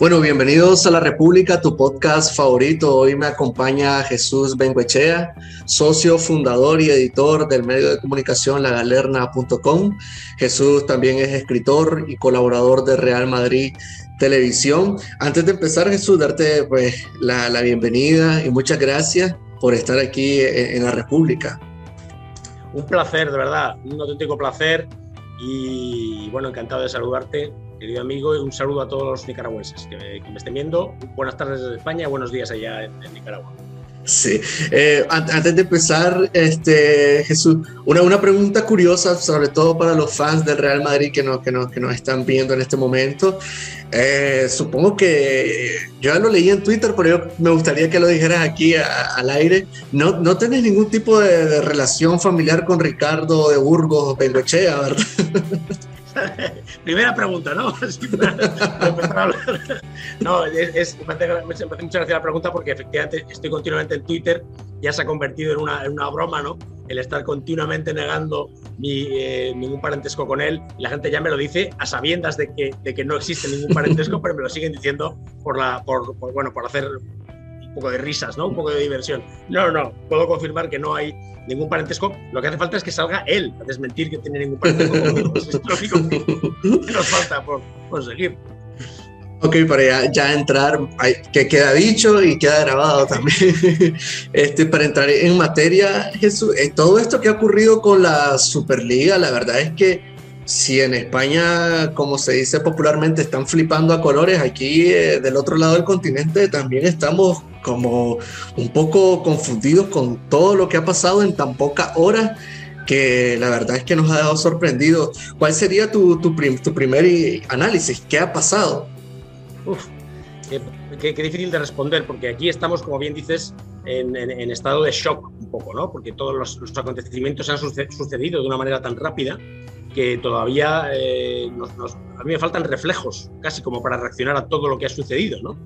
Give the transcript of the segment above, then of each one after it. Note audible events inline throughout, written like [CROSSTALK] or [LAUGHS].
Bueno, bienvenidos a La República, tu podcast favorito. Hoy me acompaña Jesús Benguechea, socio, fundador y editor del medio de comunicación lagalerna.com. Jesús también es escritor y colaborador de Real Madrid Televisión. Antes de empezar, Jesús, darte pues, la, bienvenida y muchas gracias por estar aquí en, en La República. Un placer, de verdad, un auténtico placer y bueno, encantado de saludarte querido amigo, y un saludo a todos los nicaragüenses que, me estén viendo. Buenas tardes desde España, buenos días allá en, Nicaragua. Sí, eh, antes de empezar, este, Jesús, una, una pregunta curiosa, sobre todo para los fans del Real Madrid que nos, que nos, que nos están viendo en este momento. Eh, supongo que yo ya lo leí en Twitter, pero yo me gustaría que lo dijeras aquí al aire. ¿No, no tenés ningún tipo de, de, relación familiar con Ricardo de Burgos Bengochea, verdad? [LAUGHS] [LAUGHS] Primera pregunta, ¿no? [LAUGHS] no, es, me, hace, mucha gracia la pregunta porque efectivamente estoy continuamente en Twitter, ya se ha convertido en una, en una broma, ¿no? El estar continuamente negando mi, eh, ningún parentesco con él. La gente ya me lo dice a sabiendas de que, de que no existe ningún parentesco, pero me lo siguen diciendo por, la, por, bueno, por hacer poco de risas, ¿no? Un poco de diversión. No, no, puedo confirmar que no hay ningún parentesco. Lo que hace falta es que salga él a desmentir que tiene ningún parentesco es lo único que nos falta por conseguir. Ok, para ya, entrar, que queda dicho y queda grabado también. [LAUGHS] Este, para entrar en materia, Jesús, eh, todo esto que ha ocurrido con la Superliga, la verdad es que si en España, como se dice popularmente, están flipando a colores, aquí eh, del otro lado del continente también estamos como un poco confundidos con todo lo que ha pasado en tan pocas horas que la verdad es que nos ha dejado sorprendidos. ¿Cuál sería tu, tu, tu primer análisis? ¿Qué ha pasado? Uf, qué, qué, difícil de responder, porque aquí estamos, como bien dices, en, en, estado de shock un poco, ¿no? Porque todos los, los acontecimientos han sucedido de una manera tan rápida que todavía eh, a mí me faltan reflejos, casi como para reaccionar a todo lo que ha sucedido. ¿no?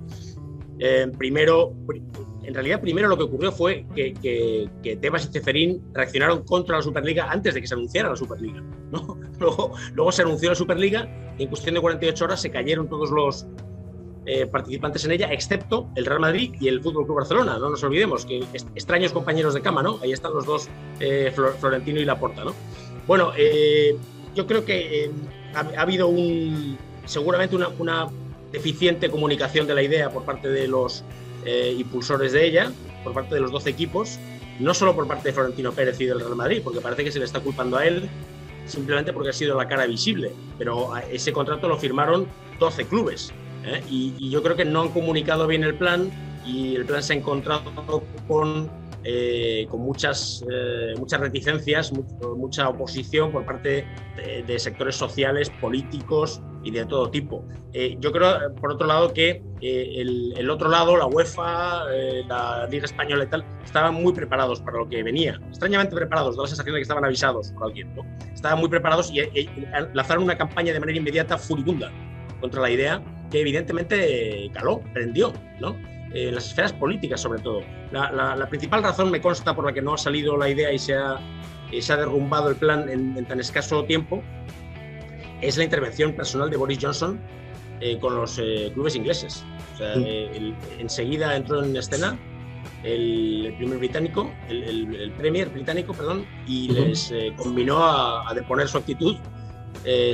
Eh, primero, en realidad, primero lo que ocurrió fue que, que, Tebas y Ceferín reaccionaron contra la Superliga antes de que se anunciara la Superliga. ¿no? [LAUGHS] Luego, luego se anunció la Superliga y en cuestión de 48 horas se cayeron todos los, eh, participantes en ella, excepto el Real Madrid y el Fútbol Club Barcelona. No nos olvidemos que extraños compañeros de cama, ¿no? Ahí están los dos, Florentino y Laporta, ¿no? Bueno, yo creo que eh, ha, habido un, seguramente una, deficiente comunicación de la idea por parte de los eh, impulsores de ella, por parte de los 12 equipos, no solo por parte de Florentino Pérez y del Real Madrid, porque parece que se le está culpando a él simplemente porque ha sido la cara visible, pero ese contrato lo firmaron 12 clubes ¿eh? y, y yo creo que no han comunicado bien el plan y el plan se ha encontrado con eh, con muchas, eh, muchas reticencias, mucha oposición por parte de, sectores sociales, políticos y de todo tipo. Eh, yo creo, por otro lado, que el, otro lado, la UEFA, la Liga Española y tal, estaban muy preparados para lo que venía. Extrañamente preparados, da la sensación de que estaban avisados por alguien. ¿no? Estaban muy preparados y, lanzaron una campaña de manera inmediata furibunda contra la idea que evidentemente caló, prendió, ¿no? En las esferas políticas sobre todo. La, principal razón me consta por la que no ha salido la idea y se ha, se ha derrumbado el plan en, tan escaso tiempo es la intervención personal de Boris Johnson eh, con los eh, clubes ingleses. O sea, eh, enseguida entró en escena el, primer británico, el, premier británico, perdón, y les combinó a, deponer su actitud,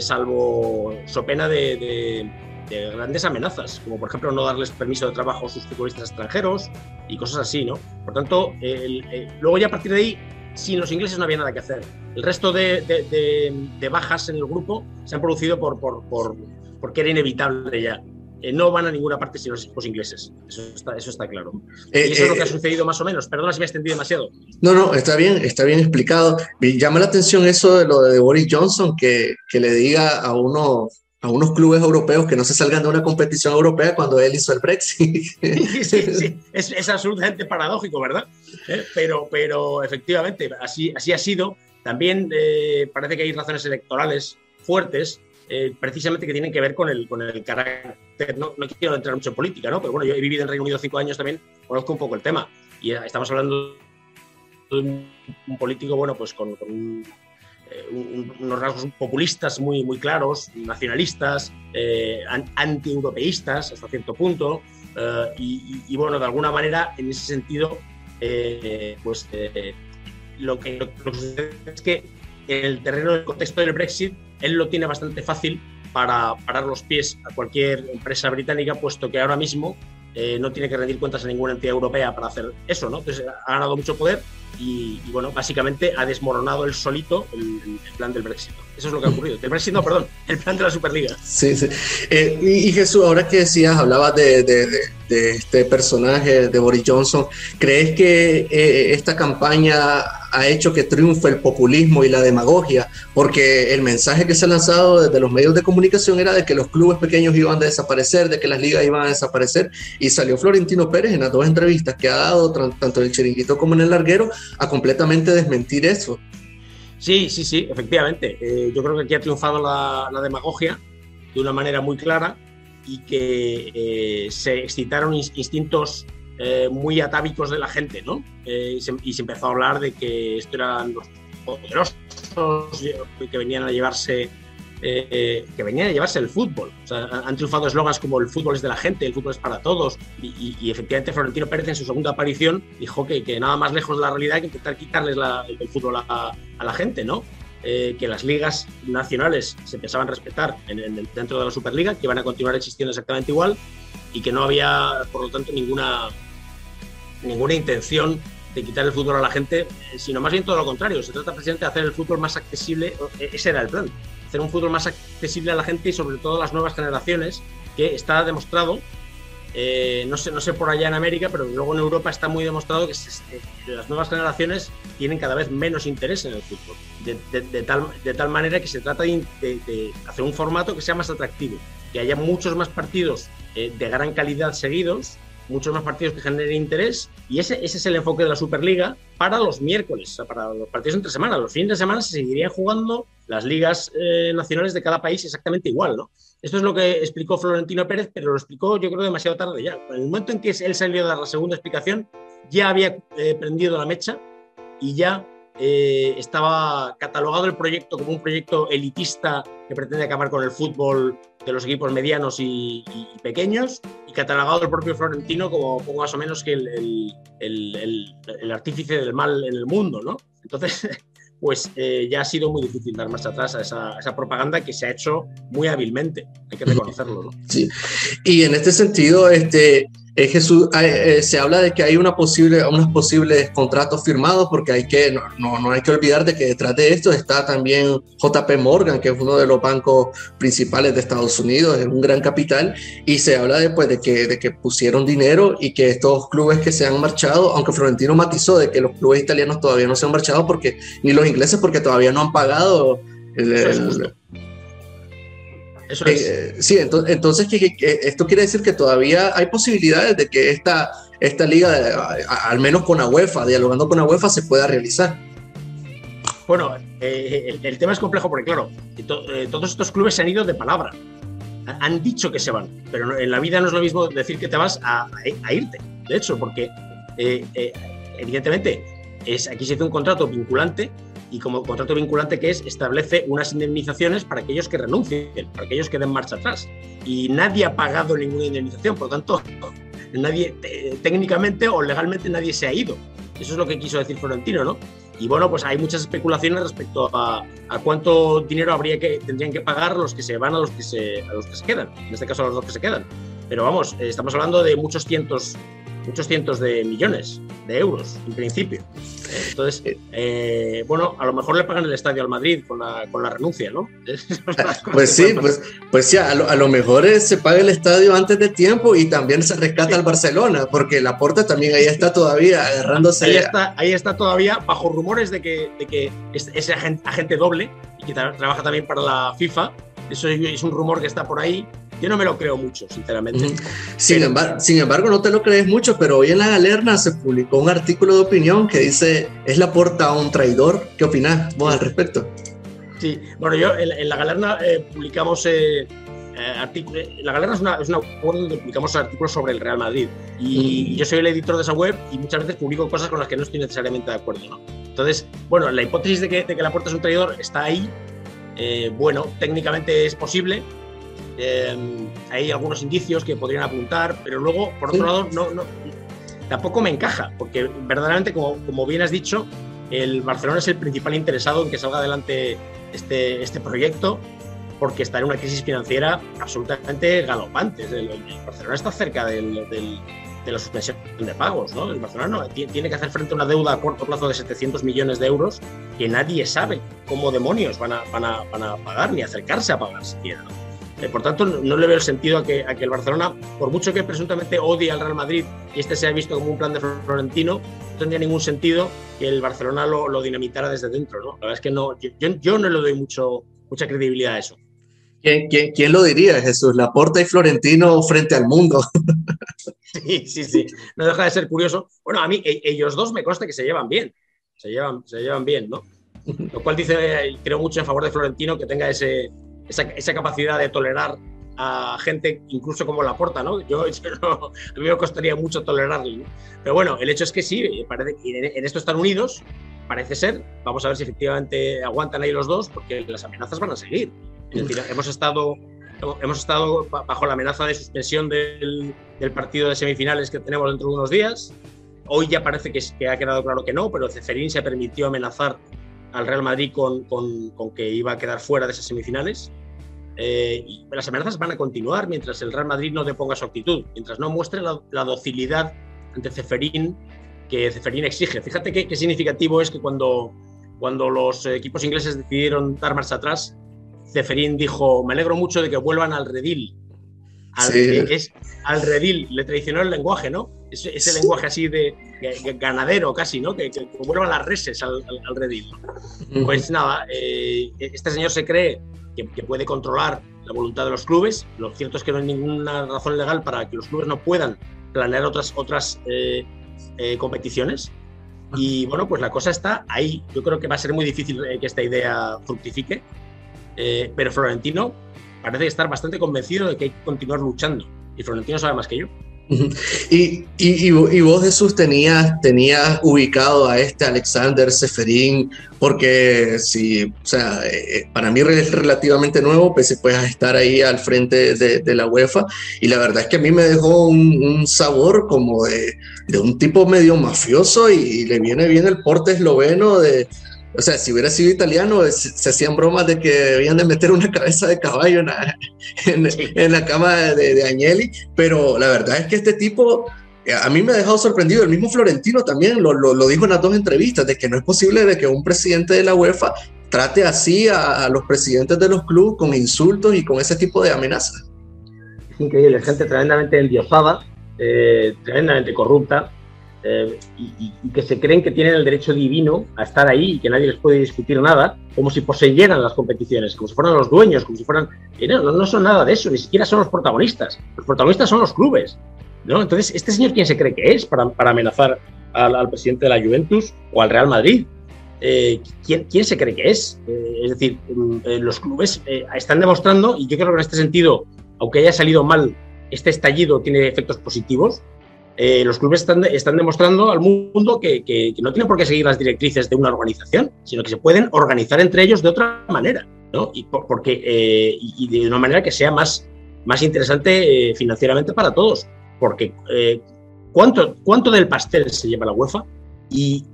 salvo so pena de de grandes amenazas, como por ejemplo no darles permiso de trabajo a sus futbolistas extranjeros y cosas así, ¿no? Por tanto, luego ya a partir de ahí, sin los ingleses no había nada que hacer. El resto de, de, bajas en el grupo se han producido por, por, por porque era inevitable ya. Eh, no van a ninguna parte sin los equipos ingleses. Eso está, eso está claro. Eh, y eso es lo que ha eh, sucedido más o menos. Perdona si me he extendido demasiado. No, no, está bien, está bien explicado. Me llama la atención eso de lo de Boris Johnson, que, que le diga a uno a unos clubes europeos que no se salgan de una competición europea cuando él hizo el Brexit. [LAUGHS] Sí, sí, sí. Es, absolutamente paradójico, ¿verdad? ¿Eh? Pero, pero efectivamente, así, así ha sido. También eh, parece que hay razones electorales fuertes, eh, precisamente que tienen que ver con el, con el carácter. No, no, quiero entrar mucho en política, ¿no? Pero bueno, yo he vivido en Reino Unido cinco años también, conozco un poco el tema. Y estamos hablando de un, político, bueno, pues con un unos rasgos populistas muy, muy claros, nacionalistas, anti-europeístas hasta cierto punto, y, bueno, de alguna manera, en ese sentido, pues lo que, lo que sucede es que el terreno del contexto del Brexit, él lo tiene bastante fácil para parar los pies a cualquier empresa británica, puesto que ahora mismo eh, no tiene que rendir cuentas a ninguna entidad europea para hacer eso, ¿no? Entonces ha ganado mucho poder y, bueno, básicamente ha desmoronado el solito el, plan del Brexit. Eso es lo que ha ocurrido. El Brexit no, perdón, el plan de la Superliga. Sí, sí. Eh, y, Jesús, ahora que decías, hablabas de, este personaje, de Boris Johnson, ¿crees que eh, esta campaña ha hecho que triunfe el populismo y la demagogia? Porque el mensaje que se ha lanzado desde los medios de comunicación era de que los clubes pequeños iban a desaparecer, de que las ligas iban a desaparecer, y salió Florentino Pérez en las dos entrevistas que ha dado, tanto en el chiringuito como en el larguero, a completamente desmentir eso. Sí, sí, sí, efectivamente. Eh, yo creo que aquí ha triunfado la, la demagogia de una manera muy clara y que eh, se excitaron instintos eh, muy atávicos de la gente, ¿no? Eh, y, se, empezó a hablar de que esto eran los poderosos que venían a llevarse que venían a llevarse el fútbol. O sea, han triunfado eslogans como el fútbol es de la gente, el fútbol es para todos. Y, efectivamente Florentino Pérez en su segunda aparición dijo que, que, nada más lejos de la realidad que intentar quitarles el, fútbol a, a, la gente, ¿no? Eh, que las ligas nacionales se empezaban a respetar en, dentro de la Superliga, que iban a continuar existiendo exactamente igual y que no había, por lo tanto, ninguna, ninguna intención de quitar el fútbol a la gente, eh, sino más bien todo lo contrario. Se trata precisamente de hacer el fútbol más accesible, e, ese era el plan, hacer un fútbol más accesible a la gente y sobre todo a las nuevas generaciones, que está demostrado eh, no, sé, no sé por allá en América, pero luego en Europa está muy demostrado que las nuevas generaciones tienen cada vez menos interés en el fútbol. De, tal, de tal, manera que se trata de, hacer un formato que sea más atractivo, que haya muchos más partidos eh, de gran calidad seguidos, muchos más partidos que generen interés, y ese, ese es el enfoque de la Superliga para los miércoles, para los partidos entre semana. Los fines de semana se seguirían jugando las ligas eh, nacionales de cada país exactamente igual, ¿no? Esto es lo que explicó Florentino Pérez, pero lo explicó yo creo demasiado tarde ya. En el momento en que él salió a dar la segunda explicación, ya había eh, prendido la mecha y ya eh, estaba catalogado el proyecto como un proyecto elitista que pretende acabar con el fútbol de los equipos medianos y, pequeños y catalogado el propio Florentino como poco más o menos que el, el, el, artífice del mal en el mundo, ¿no? Entonces, [LAUGHS] pues eh, ya ha sido muy difícil dar más atrás a esa, propaganda que se ha hecho muy hábilmente, hay que reconocerlo. ¿no? Sí, y en este sentido, este, eh, Jesús, eh, se habla de que hay una posible, unos posibles contratos firmados, porque hay que, no, no, hay que olvidar de que detrás de esto está también JP Morgan, que es uno de los bancos principales de Estados Unidos, es un gran capital, y se habla después de que, de que pusieron dinero y que estos clubes que se han marchado, aunque Florentino matizó de que los clubes italianos todavía no se han marchado, porque ni los ingleses, porque todavía no han pagado el, eso eh, sí, entonces, esto quiere decir que todavía hay posibilidades de que esta, esta liga, al menos con la UEFA, dialogando con la UEFA, se pueda realizar. Bueno, eh, el, tema es complejo porque, claro, eh, todos estos clubes se han ido de palabra. Han dicho que se van, pero en la vida no es lo mismo decir que te vas a, irte. De hecho, porque evidentemente es, aquí se hace un contrato vinculante y como contrato vinculante que es, establece unas indemnizaciones para aquellos que renuncien, para aquellos que den marcha atrás. Y nadie ha pagado ninguna indemnización, por lo tanto, [LAUGHS] nadie, técnicamente o legalmente nadie se ha ido. Eso es lo que quiso decir Florentino, ¿no? Y bueno, pues hay muchas especulaciones respecto a, a, cuánto dinero habría que, tendrían que pagar los que se van a los que se, a los que se quedan, en este caso a los dos que se quedan. Pero vamos, estamos hablando de muchos cientos muchos cientos de millones de euros, en principio. Entonces, eh, bueno, a lo mejor le pagan el estadio al Madrid con la, con la renuncia, ¿no? [LAUGHS] pues sí, pues, pues sí, a lo, a lo, mejor se paga el estadio antes de tiempo y también se rescata al Barcelona, porque la Porta también ahí está todavía agarrándose. Ahí está, ahí está todavía bajo rumores de que, de que es, es agente, doble y que trabaja también para la FIFA. Eso es un rumor que está por ahí yo no me lo creo mucho, sinceramente. sin, embargo, sin embargo, no te lo crees mucho, pero hoy en la galerna se publicó un artículo de opinión que dice, ¿es la porta un traidor? ¿Qué opinas vos al respecto? Sí, bueno, yo en, la galerna eh, publicamos... Eh, eh, la galerna es una, es una web donde publicamos artículos sobre el Real Madrid y yo soy el editor de esa web y muchas veces publico cosas con las que no estoy necesariamente de acuerdo. ¿no? Entonces, bueno, la hipótesis de que, de que la puerta es un traidor está ahí. Eh, bueno, técnicamente es posible. Eh, hay algunos indicios que podrían apuntar, pero luego, por otro lado, no, no, tampoco me encaja, porque verdaderamente, como, como bien has dicho, el Barcelona es el principal interesado en que salga adelante este, este proyecto porque está en una crisis financiera absolutamente galopante. El, Barcelona está cerca del, de la suspensión de pagos. ¿no? El Barcelona tiene que hacer frente a una deuda a corto plazo de 700 millones de euros que nadie sabe cómo demonios van a, van a, van a pagar ni acercarse a pagar siquiera. Eh, por tanto, no le veo el sentido a que, a que, el Barcelona, por mucho que presuntamente odie al Real Madrid y este sea visto como un plan de Florentino, no tendría ningún sentido que el Barcelona lo, lo dinamitara desde dentro. ¿no? La verdad es que no, yo, yo no le doy mucho, mucha credibilidad a eso. ¿Quién, quién, quién lo diría, Jesús? Laporta y Florentino frente al mundo. [LAUGHS] Sí, sí, sí. No deja de ser curioso. Bueno, a mí, e, ellos dos me consta que se llevan bien. Se llevan, se llevan bien, ¿no? Lo cual dice, creo mucho en favor de Florentino que tenga ese, esa, esa capacidad de tolerar a gente incluso como Laporta, ¿no? Yo, [LAUGHS] yo no, a mí me costaría mucho tolerarle. ¿no? Pero bueno, el hecho es que sí, parece en esto están unidos, parece ser. Vamos a ver si efectivamente aguantan ahí los dos, porque las amenazas van a seguir. Es decir, hemos estado, hemos estado bajo la amenaza de suspensión del, del, partido de semifinales que tenemos dentro de unos días. Hoy ya parece que, que ha quedado claro que no, pero Ceferín se permitió amenazar al Real Madrid con, con, con, que iba a quedar fuera de esas semifinales. Eh, y las amenazas van a continuar mientras el Real Madrid no deponga su actitud, mientras no muestre la, la docilidad ante Ceferín que Ceferín exige. Fíjate qué, qué significativo es que cuando, cuando los equipos ingleses decidieron dar marcha atrás, Ceferín dijo, me alegro mucho de que vuelvan al redil. Al, sí. Es al redil, le traicionó el lenguaje, ¿no? Ese, ese sí. lenguaje así de, de, ganadero casi, ¿no? Que, que, vuelvan las reses al, al, al redil. Pues nada, eh, este señor se cree que, que, puede controlar la voluntad de los clubes. Lo cierto es que no hay ninguna razón legal para que los clubes no puedan planear otras, otras eh, eh, competiciones. Y bueno, pues la cosa está ahí. Yo creo que va a ser muy difícil que esta idea fructifique. Pero Florentino parece estar bastante convencido de que hay que continuar luchando. Y Florentino sabe más que yo. Y, y, y, vos, Jesús, tenías, tenías ubicado a este Alexander Seferín, porque sí, o sea, eh, para mí es relativamente nuevo, pues a estar ahí al frente de, la UEFA, y la verdad es que a mí me dejó un, un sabor como de, de, un tipo medio mafioso y, le viene bien el porte esloveno de, o sea, si hubiera sido italiano, se, se, hacían bromas de que debían de meter una cabeza de caballo en la, [LAUGHS] en, sí. en la cama de, de, Agnelli, pero la verdad es que este tipo, eh, a mí me ha dejado sorprendido, el mismo Florentino también lo, lo, lo dijo en las dos entrevistas, de que no es posible de que un presidente de la UEFA trate así a, a los presidentes de los clubes con insultos y con ese tipo de amenazas. Es increíble, gente tremendamente endiosada, eh, tremendamente corrupta, eh, y, y, que se creen que tienen el derecho divino a estar ahí y que nadie les puede discutir nada, como si poseyeran las competiciones, como si fueran los dueños, como si fueran... No, no, son nada de eso, ni siquiera son los protagonistas. Los protagonistas son los clubes. ¿no? Entonces, ¿este señor quién se cree que es para, para amenazar al, al, presidente de la Juventus o al Real Madrid? Eh, ¿quién, ¿quién, se cree que es? Eh, es decir, eh, los clubes eh, están demostrando, y yo creo que en este sentido, aunque haya salido mal, este estallido tiene efectos positivos, eh, los clubes están, demostrando al mundo que, no tienen por qué seguir las directrices de una organización, sino que se pueden organizar entre ellos de otra manera, ¿no? Y por, porque, eh, y de una manera que sea más, más interesante eh, financieramente para todos. Porque ¿cuánto, ¿cuánto del pastel se lleva la UEFA? Y,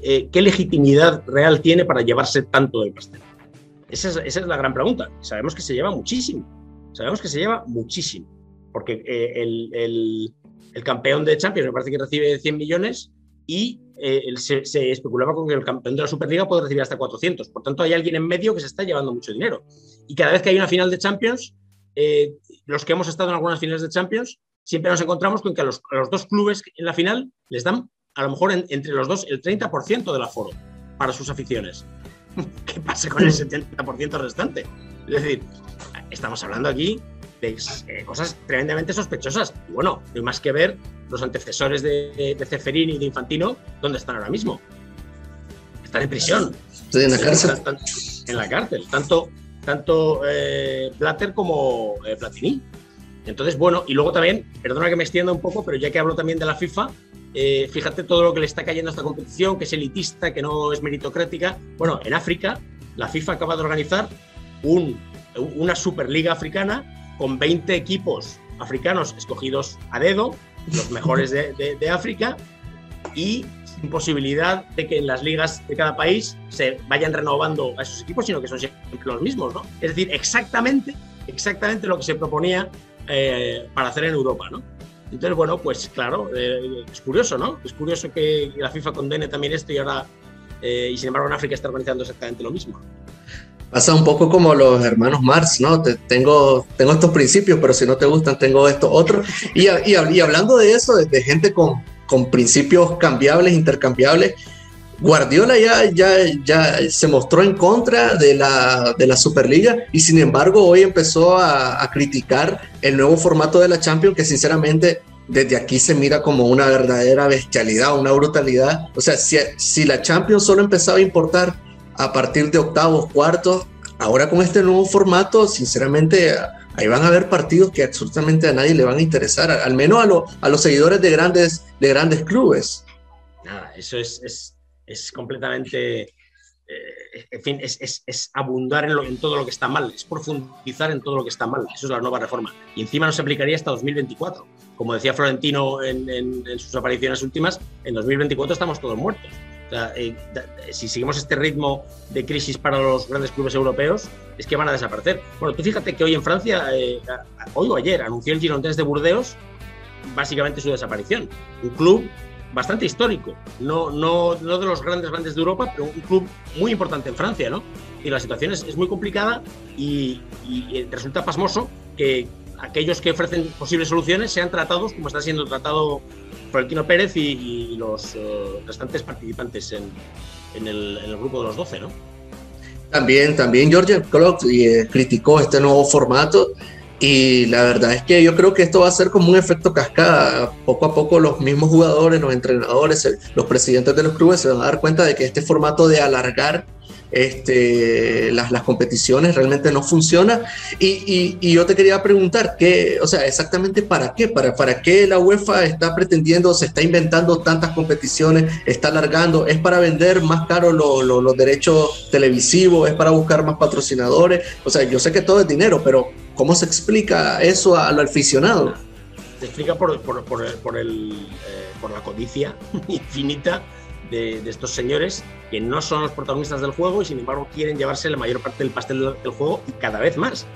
qué legitimidad real tiene para llevarse tanto del pastel. Esa es, la gran pregunta. Sabemos que se lleva muchísimo. Sabemos que se lleva muchísimo. Porque el el campeón de Champions me parece que recibe 100 millones y eh, se, especulaba con que el campeón de la Superliga puede recibir hasta 400. Por tanto, hay alguien en medio que se está llevando mucho dinero. Y cada vez que hay una final de Champions, eh, los que hemos estado en algunas finales de Champions, siempre nos encontramos con que a los, dos clubes en la final les dan a lo mejor en, entre los dos el 30% del aforo para sus aficiones. [LAUGHS] ¿Qué pasa con el 70% restante? Es decir, estamos hablando aquí eh, cosas tremendamente sospechosas. Y bueno, no hay más que ver los antecesores de, de, y de Infantino, ¿dónde están ahora mismo? Están en prisión. Estoy en la cárcel. Están, en la cárcel, tanto, tanto eh, Blatter como eh, Platini. Entonces, bueno, y luego también, perdona que me extienda un poco, pero ya que hablo también de la FIFA, eh, fíjate todo lo que le está cayendo a esta competición, que es elitista, que no es meritocrática. Bueno, en África, la FIFA acaba de organizar una Superliga africana con 20 equipos africanos escogidos a dedo, los mejores de, África, y sin posibilidad de que en las ligas de cada país se vayan renovando a esos equipos, sino que son siempre los mismos, ¿no? Es decir, exactamente, exactamente lo que se proponía eh, para hacer en Europa, ¿no? Entonces, bueno, pues claro, eh, es curioso, ¿no? Es curioso que la FIFA condene también esto y ahora, eh, y sin embargo en África está organizando exactamente lo mismo. Pasa un poco como los hermanos Marx, ¿no? tengo, tengo estos principios, pero si no te gustan, tengo estos otros. Y, y, hablando de eso, de, gente con, con principios cambiables, intercambiables, Guardiola ya, ya, ya se mostró en contra de la, de la Superliga y sin embargo hoy empezó a, a, criticar el nuevo formato de la Champions que sinceramente desde aquí se mira como una verdadera bestialidad, una brutalidad. O sea, si, si la Champions solo empezaba a importar a partir de octavos, cuartos, ahora con este nuevo formato, sinceramente ahí van a haber partidos que absolutamente a nadie le van a interesar, al menos a, los seguidores de grandes, de grandes clubes. Nada, eso es, es es completamente, eh, en fin, es, abundar en, todo lo que está mal, es profundizar en todo lo que está mal. Eso es la nueva reforma. Y encima no se aplicaría hasta 2024. Como decía Florentino en, sus apariciones últimas, en 2024 estamos todos muertos. Eh, si seguimos este ritmo de crisis para los grandes clubes europeos, es que van a desaparecer. Bueno, tú fíjate que hoy en Francia, eh, hoy o ayer, anunció el Girondins de Burdeos básicamente su desaparición. Un club bastante histórico, no, no, no de los grandes grandes de Europa, pero un club muy importante en Francia, ¿no? Y la situación es, muy complicada y, resulta pasmoso que aquellos que ofrecen posibles soluciones sean tratados como está siendo tratado Florentino Pérez y, los eh, restantes participantes en, en, el, grupo de los 12, ¿no? También, también George Klopp eh, criticó este nuevo formato y la verdad es que yo creo que esto va a ser como un efecto cascada. Poco a poco los mismos jugadores, los entrenadores, los presidentes de los clubes se van a dar cuenta de que este formato de alargar este, las, las competiciones realmente no funciona. Y, y, yo te quería preguntar, ¿qué, o sea, exactamente para qué? ¿Para, ¿Para qué la UEFA está pretendiendo, se está inventando tantas competiciones, está alargando? ¿Es para vender más caro los derechos televisivos? ¿Es para buscar más patrocinadores? O sea, yo sé que todo es dinero, pero ¿cómo se explica eso al aficionado? Se explica por, por, por, por el, eh, por la codicia [LAUGHS] infinita de, estos señores que no son los protagonistas del juego y sin embargo quieren llevarse la mayor parte del pastel del, juego y cada vez más.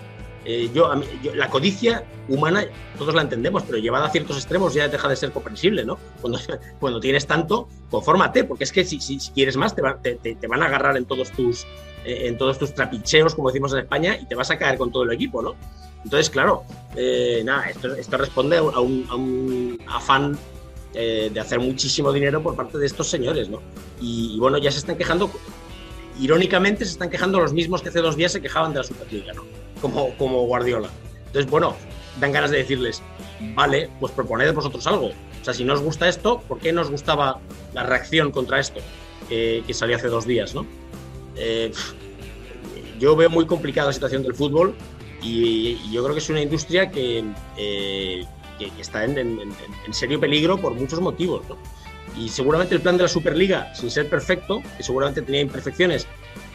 Eh, yo, la codicia humana, todos la entendemos, pero llevada a ciertos extremos ya deja de ser comprensible, ¿no? Cuando, [LAUGHS] cuando tienes tanto, confórmate, porque es que si, si, quieres más, te, te, van a agarrar en todos, tus, eh, en todos tus trapicheos, como decimos en España, y te vas a caer con todo el equipo, ¿no? Entonces, claro, eh, nada, esto, esto responde a un, a un afán eh, de hacer muchísimo dinero por parte de estos señores, ¿no? Y, bueno, ya se están quejando, irónicamente se están quejando los mismos que hace dos días se quejaban de la Superliga, ¿no? Como, como Guardiola. Entonces, bueno, dan ganas de decirles, vale, pues proponed vosotros algo. O sea, si no os gusta esto, ¿por qué no os gustaba la reacción contra esto que salió hace dos días, ¿no? Eh, yo veo muy complicada la situación del fútbol y, yo creo que es una industria que, eh, que, está en, serio peligro por muchos motivos. Y seguramente el plan de la Superliga, sin ser perfecto, que seguramente tenía imperfecciones,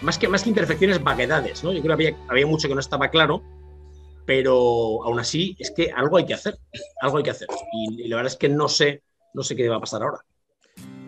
más que, más que imperfecciones, vaguedades. ¿no? Yo creo que había, había mucho que no estaba claro, pero aún así es que algo hay que hacer, algo hay que hacer. Y, la verdad es que no sé, no sé qué va a pasar ahora.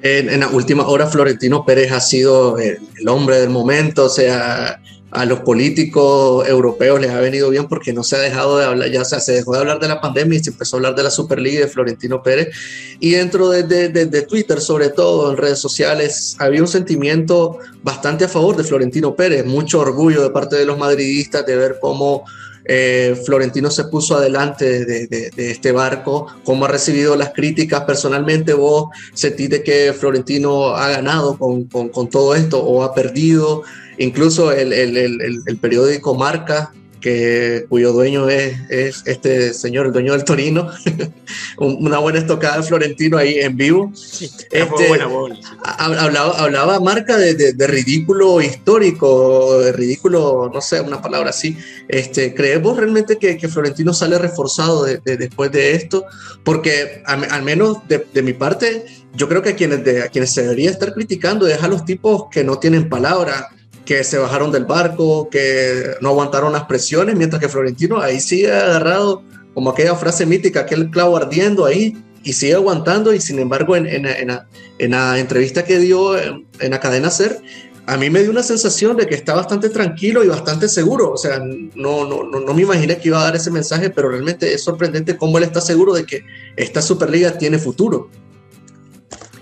En, la última hora, Florentino Pérez ha sido el, el hombre del momento, o sea, a los políticos europeos les ha venido bien porque no se ha dejado de hablar, ya sea, se dejó de hablar de la pandemia y se empezó a hablar de la Superliga de Florentino Pérez. Y dentro de, de, Twitter, sobre todo en redes sociales, había un sentimiento bastante a favor de Florentino Pérez, mucho orgullo de parte de los madridistas de ver cómo eh, Florentino se puso adelante de, este barco, cómo ha recibido las críticas personalmente, vos sentís de que Florentino ha ganado con, todo esto o ha perdido, Incluso el, periódico Marca que, cuyo dueño es, es, este señor, el dueño del Torino. [LAUGHS] Una buena estocada de Florentino ahí en vivo. este, buena, buena, hablaba, hablaba marca de, de, ridículo histórico, de ridículo, no sé, una palabra así. Este, ¿Crees vos realmente que, que Florentino sale reforzado de, después de esto? Porque al, menos de, mi parte, yo creo que a quienes, a quienes se debería estar criticando es a los tipos que no tienen palabra que se bajaron del barco, que no aguantaron las presiones, mientras que Florentino ahí sigue agarrado, como aquella frase mítica, aquel clavo ardiendo ahí, y sigue aguantando, y sin embargo en, en, en, la, en la, entrevista que dio en, la cadena SER, a mí me dio una sensación de que está bastante tranquilo y bastante seguro, o sea, no, no, no, no me imaginé que iba a dar ese mensaje, pero realmente es sorprendente cómo él está seguro de que esta Superliga tiene futuro.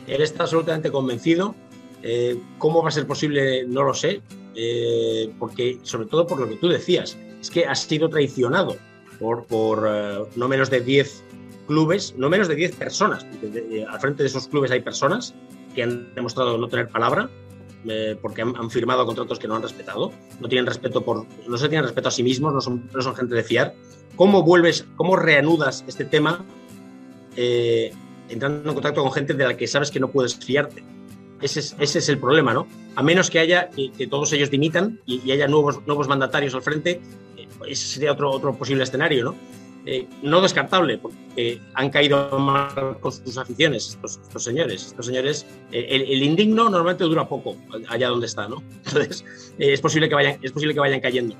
Él está absolutamente convencido. Eh, ¿Cómo va a ser posible? No lo sé. Eh, porque sobre todo por lo que tú decías, es que has sido traicionado por, por eh, no menos de 10 clubes, no menos de 10 personas, porque eh, al frente de esos clubes hay personas que han demostrado no tener palabra, porque han, firmado contratos que no han respetado, no tienen respeto por, no se tienen respeto a sí mismos, no son, no son gente de fiar. ¿Cómo vuelves, cómo reanudas este tema entrando en contacto con gente de la que sabes que no puedes fiarte? Ese es, el problema, ¿no? A menos que haya, que, todos ellos dimitan y, haya nuevos, nuevos mandatarios al frente, eh, ese sería otro, otro posible escenario, ¿no? Eh, no descartable, porque han caído mal con sus aficiones estos, señores. Estos señores, eh, el, indigno normalmente dura poco allá donde está, ¿no? [LAUGHS] Entonces, es, posible que vayan, es posible que vayan cayendo.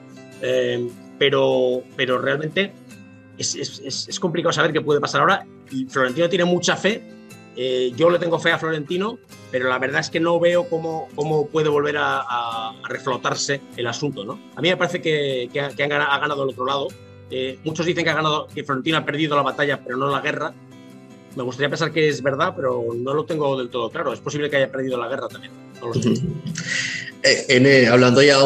pero, pero realmente es, es, es, complicado saber qué puede pasar ahora y Florentino tiene mucha fe eh, yo le tengo fe a Florentino, pero la verdad es que no veo cómo, cómo puede volver a, reflotarse el asunto. ¿no? A mí me parece que, que, ha, ganado, el otro lado. Eh, muchos dicen que, ha ganado, que Florentino ha perdido la batalla, pero no la guerra. Me gustaría pensar que es verdad, pero no lo tengo del todo claro. Es posible que haya perdido la guerra también. [LAUGHS] Eh, hablando ya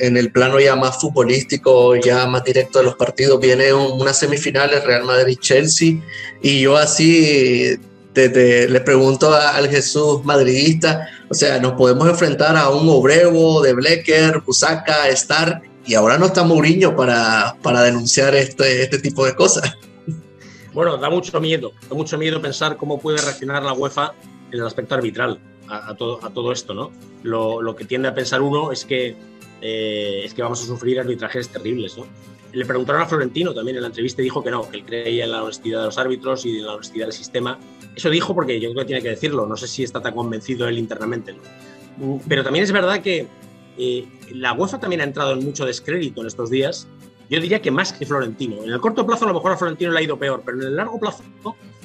en el plano ya más futbolístico, ya más directo de los partidos, viene una semifinal Real Madrid-Chelsea y yo así le pregunto al Jesús madridista, o sea, nos podemos enfrentar a un Obrevo de Blecker, Busaka, Star, y ahora no está Mourinho para, para denunciar este, este tipo de cosas. Bueno, da mucho miedo, da mucho miedo pensar cómo puede reaccionar la UEFA en el aspecto arbitral a, todo, a todo esto, ¿no? Lo, lo, que tiende a pensar uno es que, eh, es que vamos a sufrir arbitrajes terribles, ¿no? Le preguntaron a Florentino también en la entrevista y dijo que no, que él creía en la honestidad de los árbitros y en la honestidad del sistema eso dijo porque yo creo que tiene que decirlo, no sé si está tan convencido él internamente. Pero también es verdad que eh, la UEFA también ha entrado en mucho descrédito en estos días. Yo diría que más que Florentino. En el corto plazo a lo mejor a Florentino le ha ido peor, pero en el largo plazo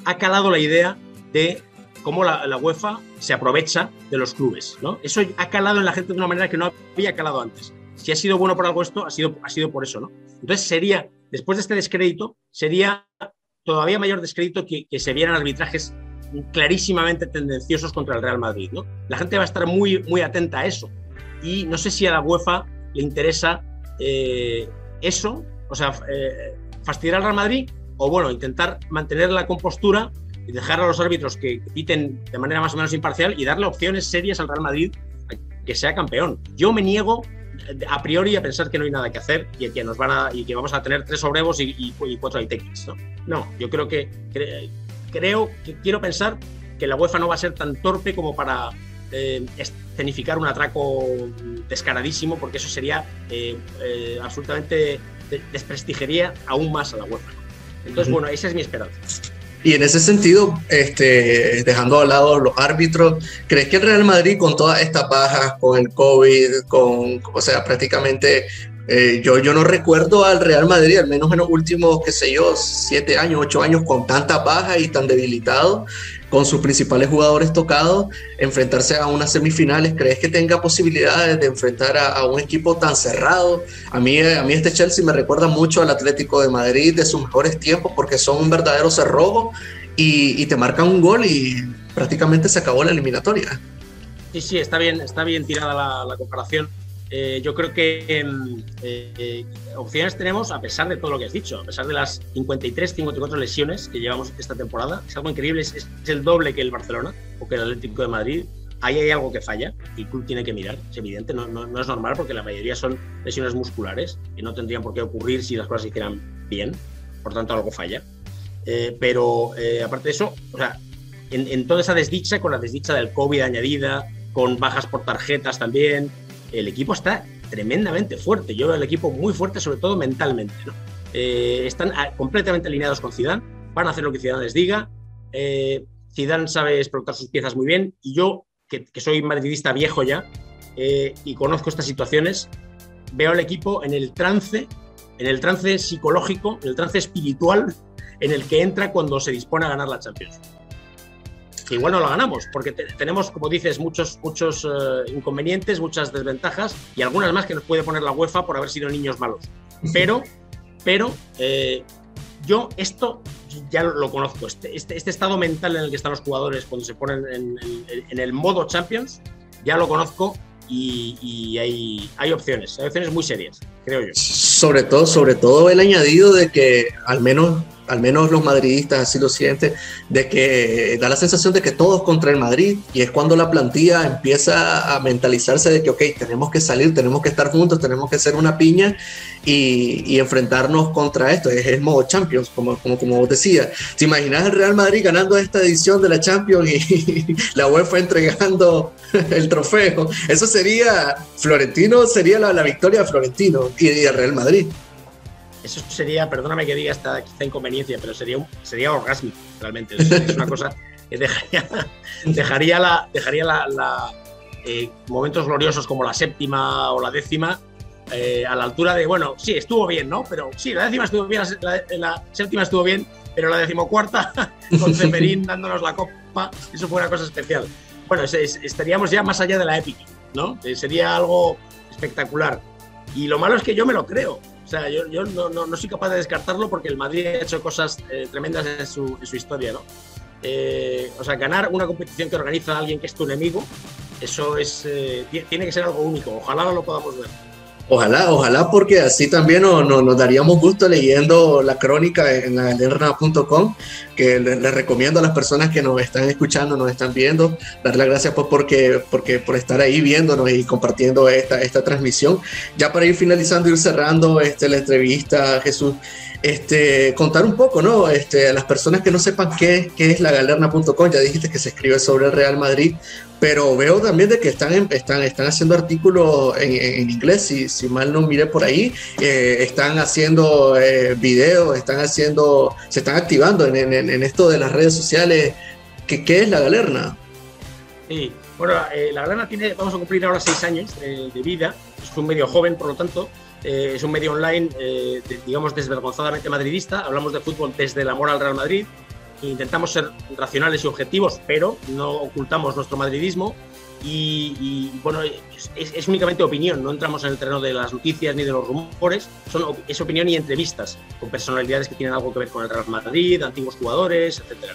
ha calado la idea de cómo la, UEFA se aprovecha de los clubes. ¿no? Eso ha calado en la gente de una manera que no había calado antes. Si ha sido bueno por algo esto, ha sido, ha sido por eso. ¿no? Entonces sería, después de este descrédito, sería todavía mayor descrédito que, se vieran arbitrajes clarísimamente tendenciosos contra el Real Madrid. ¿no? La gente va a estar muy, muy atenta a eso. Y no sé si a la UEFA le interesa eh, eso, o sea, eh, fastidiar al Real Madrid o, bueno, intentar mantener la compostura y dejar a los árbitros que piten de manera más o menos imparcial y darle opciones serias al Real Madrid que sea campeón. Yo me niego a priori a pensar que no hay nada que hacer y que nos van a, y que vamos a tener tres sobrevos y, y, cuatro ITX. ¿no? no, yo creo que creo que quiero pensar que la UEFA no va a ser tan torpe como para eh, escenificar un atraco descaradísimo, porque eso sería eh, eh, absolutamente desprestigiaría aún más a la UEFA. Entonces, bueno, esa es mi esperanza. Y en ese sentido, este, dejando a lado los árbitros, ¿crees que el Real Madrid con todas estas bajas, con el COVID, con, o sea, prácticamente eh, yo, yo no recuerdo al Real Madrid, al menos en los últimos, qué sé yo, siete años, ocho años, con tantas bajas y tan debilitado, con sus principales jugadores tocados, enfrentarse a unas semifinales. ¿Crees que tenga posibilidades de enfrentar a, un equipo tan cerrado? A mí, a mí este Chelsea me recuerda mucho al Atlético de Madrid de sus mejores tiempos porque son un verdadero cerrojo y, y te marcan un gol y prácticamente se acabó la eliminatoria. Sí, sí, está bien, está bien tirada la comparación eh, yo creo que em, eh, opciones tenemos a pesar de todo lo que has dicho, a pesar de las 53, 54 lesiones que llevamos esta temporada. Es algo increíble, es, el doble que el Barcelona o que el Atlético de Madrid ahí hay algo que falla y el club tiene que mirar, es evidente, no, no, es normal porque la mayoría son lesiones musculares y no tendrían por qué ocurrir si las cosas se hicieran bien, por tanto algo falla. Eh, pero eh, aparte de eso, o sea, en, en, toda esa desdicha, con la desdicha del COVID añadida, con bajas por tarjetas también, el equipo está tremendamente fuerte. Yo veo el equipo muy fuerte, sobre todo mentalmente. Eh, están completamente alineados con Zidane, van a hacer lo que Zidane les diga. Eh, Zidane sabe explotar sus piezas muy bien y yo, que, soy madridista viejo ya eh, y conozco estas situaciones, veo al equipo en el trance, en el trance psicológico, en el trance espiritual en el que entra cuando se dispone a ganar la Champions que igual no lo ganamos, porque tenemos, como dices, muchos, muchos eh, inconvenientes, muchas desventajas y algunas más que nos puede poner la UEFA por haber sido niños malos. Pero, pero eh, yo esto ya lo, conozco, este, este, este, estado mental en el que están los jugadores cuando se ponen en, el modo Champions, ya lo conozco y, hay, hay, opciones, hay opciones muy serias, creo yo. Sobre todo, sobre todo el añadido de que al menos al menos los madridistas así lo sienten, de que da la sensación de que todos contra el Madrid y es cuando la plantilla empieza a mentalizarse de que, ok, tenemos que salir, tenemos que estar juntos, tenemos que ser una piña y, enfrentarnos contra esto. Es el modo Champions, como, como, como vos decías. ¿Te imaginas el Real Madrid ganando esta edición de la Champions y [LAUGHS] la UEFA entregando [LAUGHS] el trofeo? Eso sería, Florentino sería la, victoria de Florentino y, y el Real Madrid eso sería, perdóname que diga esta quizá inconveniencia, pero sería, un, sería orgásmico, realmente. Es, una cosa que dejaría, [LAUGHS] dejaría, la, dejaría la, eh, momentos gloriosos como la séptima o la décima eh, a la altura de, bueno, sí, estuvo bien, ¿no? Pero sí, la décima estuvo bien, la, séptima estuvo bien, pero la decimocuarta, [LAUGHS] con Ceperín [LAUGHS] dándonos la copa, eso fue una cosa especial. Bueno, estaríamos ya más allá de la épica, ¿no? Eh, sería algo espectacular. Y lo malo es que yo me lo creo. O sea, yo, yo no, no, soy capaz de descartarlo porque el Madrid ha hecho cosas eh, tremendas en su, su, historia, ¿no? Eh, o sea, ganar una competición que organiza alguien que es tu enemigo, eso es, eh, tiene que ser algo único. Ojalá lo podamos ver. Ojalá, ojalá, porque así también nos, nos, daríamos gusto leyendo la crónica en la galerna.com, que les, recomiendo a las personas que nos están escuchando, nos están viendo, darle las gracias pues porque, porque, por estar ahí viéndonos y compartiendo esta, esta transmisión. Ya para ir finalizando, ir cerrando este, la entrevista, Jesús, este, contar un poco, ¿no? Este, a las personas que no sepan qué, qué es la galerna.com, ya dijiste que se escribe sobre el Real Madrid, pero veo también de que están, están, están haciendo artículos en, inglés, si, si, mal no mire por ahí, eh, están haciendo eh, videos, están haciendo, se están activando en, esto de las redes sociales. ¿Qué, qué es la galerna? Sí, bueno, eh, la galerna tiene, vamos a cumplir ahora seis años de vida, es un medio joven, por lo tanto, es un medio online, digamos, desvergonzadamente madridista, hablamos de fútbol desde el amor al Real Madrid, intentamos ser racionales y objetivos, pero no ocultamos nuestro madridismo. Y, bueno, es, únicamente opinión, no entramos en el terreno de las noticias ni de los rumores, son, es opinión y entrevistas con personalidades que tienen algo que ver con el Real Madrid, antiguos jugadores, etc.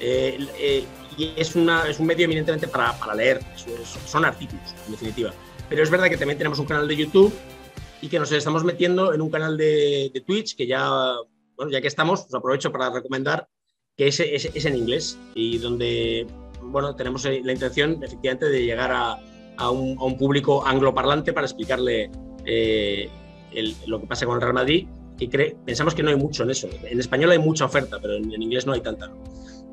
Eh, eh, y es, una, es un medio eminentemente para, para leer, son artículos, en definitiva. Pero es verdad que también tenemos un canal de YouTube y que nos estamos metiendo en un canal de, de Twitch que ya, bueno, ya que estamos, os aprovecho para recomendar que es, es, en inglés y donde bueno, tenemos la intención efectivamente de llegar a, a, un, a un, público angloparlante para explicarle eh, lo que pasa con el Real Madrid. Pensamos que no hay mucho en eso. En español hay mucha oferta, pero en, inglés no hay tanta.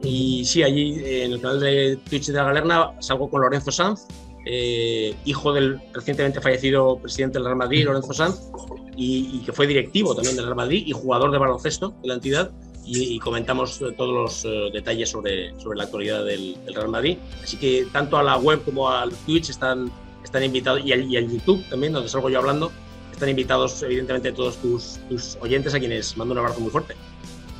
Y sí, allí en el canal de Twitch de la Galerna salgo con Lorenzo Sanz, eh, hijo del recientemente fallecido presidente del Real Madrid, Lorenzo Sanz, y, que fue directivo también del Real Madrid y jugador de baloncesto de la entidad y, comentamos eh, todos los eh, detalles sobre, sobre la actualidad del, Real Madrid. Así que tanto a la web como al Twitch están, están invitados y al, YouTube también, donde salgo yo hablando, están invitados evidentemente todos tus, tus oyentes a quienes mando un abrazo muy fuerte.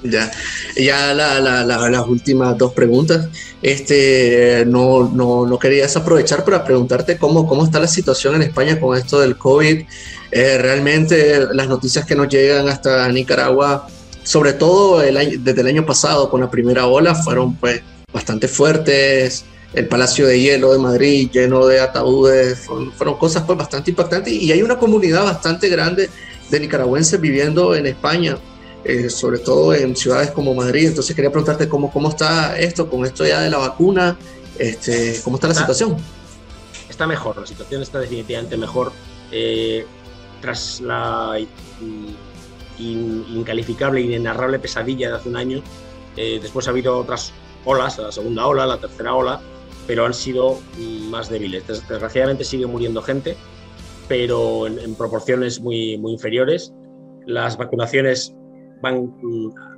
Ya, ya la, la, las últimas dos preguntas. Este, no, no, no querías aprovechar para preguntarte cómo, cómo está la situación en España con esto del COVID. Eh, realmente las noticias que nos llegan hasta Nicaragua sobre todo el desde el año pasado con la primera ola, fueron pues bastante fuertes. El Palacio de Hielo de Madrid lleno de ataúdes, fueron, cosas pues bastante impactantes y hay una comunidad bastante grande de nicaragüenses viviendo en España, eh, sobre todo en ciudades como Madrid. Entonces quería preguntarte cómo, cómo está esto, con esto ya de la vacuna, Este, ¿Cómo está la situación? Está mejor, la situación está definitivamente mejor. Eh, tras la incalificable, inenarrable pesadilla de hace un año, eh, después ha habido otras olas, la segunda ola, la tercera ola, pero han sido más débiles. Desgraciadamente sigue muriendo gente, pero en, proporciones muy, muy inferiores. Las vacunaciones van,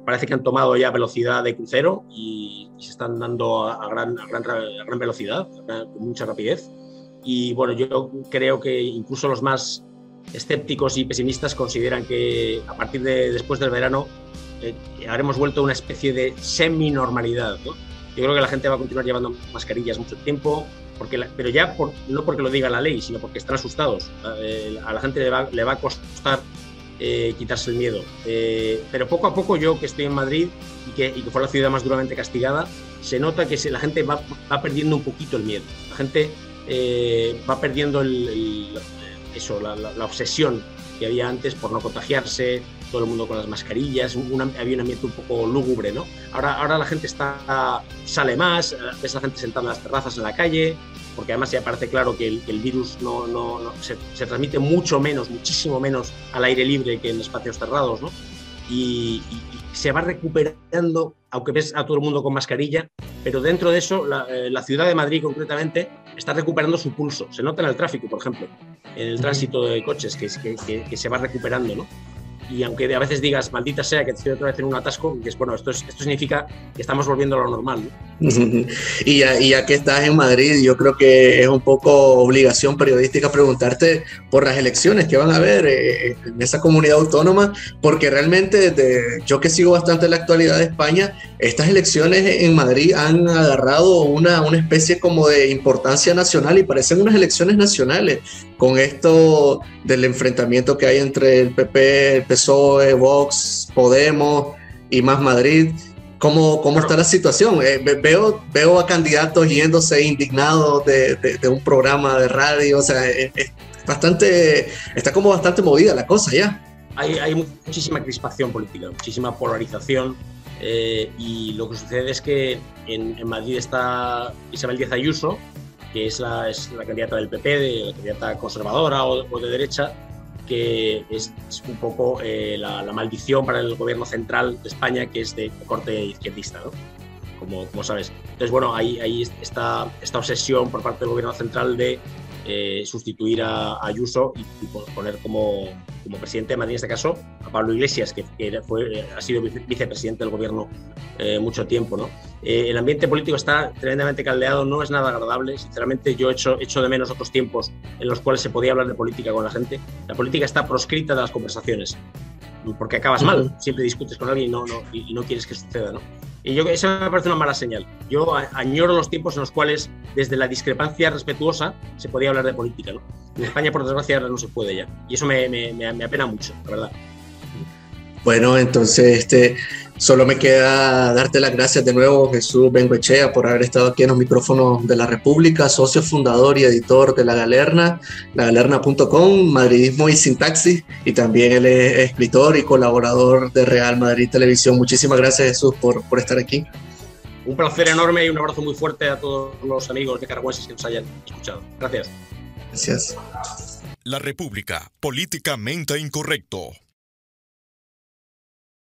parece que han tomado ya velocidad de crucero y, se están dando a, gran, a gran, gran, velocidad, con mucha rapidez. Y bueno, yo creo que incluso los más escépticos y pesimistas consideran que a partir de después del verano eh, habremos vuelto a una especie de semi-normalidad. ¿no? Yo creo que la gente va a continuar llevando mascarillas mucho tiempo, porque pero ya no porque lo diga la ley, sino porque están asustados. Eh, a la gente le va, le va a costar eh, quitarse el miedo. pero poco a poco yo que estoy en Madrid y que, y que fue la ciudad más duramente castigada, se nota que la gente va, va, perdiendo un poquito el miedo. La gente va perdiendo el eso, la, obsesión que había antes por no contagiarse, todo el mundo con las mascarillas, había un ambiente un poco lúgubre, ¿no? Ahora, ahora la gente está, sale más, ves a la gente sentada en las terrazas en la calle, porque además ya parece claro que el, virus no, no, se, transmite mucho menos, muchísimo menos al aire libre que en espacios cerrados, ¿no? Y, se va recuperando, aunque ves a todo el mundo con mascarilla, pero dentro de eso, la, eh, la ciudad de Madrid concretamente está recuperando su pulso. Se nota en el tráfico, por ejemplo, en el tránsito de coches, que, que, que se va recuperando, ¿no? Y aunque a veces digas, maldita sea que estoy otra vez en un atasco, es bueno, esto, esto significa que estamos volviendo a lo normal. [LAUGHS] y, ya, y ya que estás en Madrid, yo creo que es un poco obligación periodística preguntarte por las elecciones que van a haber eh, en esa comunidad autónoma, porque realmente yo que sigo bastante la actualidad de España, estas elecciones en Madrid han agarrado una, una especie como de importancia nacional y parecen unas elecciones nacionales con esto del enfrentamiento que hay entre el PP, el PSOE, Vox, Podemos y más Madrid. ¿Cómo, cómo está la situación? Eh, veo, veo a candidatos yéndose indignados de, de, un programa de radio, o sea, es, bastante, está como bastante movida la cosa ya. Hay, hay muchísima crispación política, muchísima polarización eh, y lo que sucede es que en, en Madrid está Isabel Díaz Ayuso, que es la, es la candidata del PP, de, la candidata conservadora o, de derecha, que es, un poco eh, la, maldición para el gobierno central de España, que es de corte izquierdista, ¿no? como, como sabes. Entonces, bueno, ahí, ahí está esta obsesión por parte del gobierno central de eh, sustituir a, Ayuso y, poner como, como, presidente de Madrid, en este caso, a Pablo Iglesias, que, fue, eh, ha sido vicepresidente del gobierno eh, mucho tiempo. ¿no? el ambiente político está tremendamente caldeado, no es nada agradable. Sinceramente, yo echo, echo de menos otros tiempos en los cuales se podía hablar de política con la gente. La política está proscrita de las conversaciones, porque acabas mal, siempre discutes con alguien y no, no, y no quieres que suceda. ¿no? Y yo, eso me parece una mala señal. Yo añoro los tiempos en los cuales, desde la discrepancia respetuosa, se podía hablar de política. ¿no? En España, por desgracia, no se puede ya. Y eso me, me, me apena mucho, la verdad. Bueno, entonces, este, Solo me queda darte las gracias de nuevo, Jesús Bengoechea, por haber estado aquí en los micrófonos de la República, socio fundador y editor de La Galerna, lagalerna.com, Madridismo y Sintaxis, y también él es escritor y colaborador de Real Madrid Televisión. Muchísimas gracias, Jesús, por, por estar aquí. Un placer enorme y un abrazo muy fuerte a todos los amigos de Caragüenses que nos hayan escuchado. Gracias. Gracias. La República, políticamente incorrecto.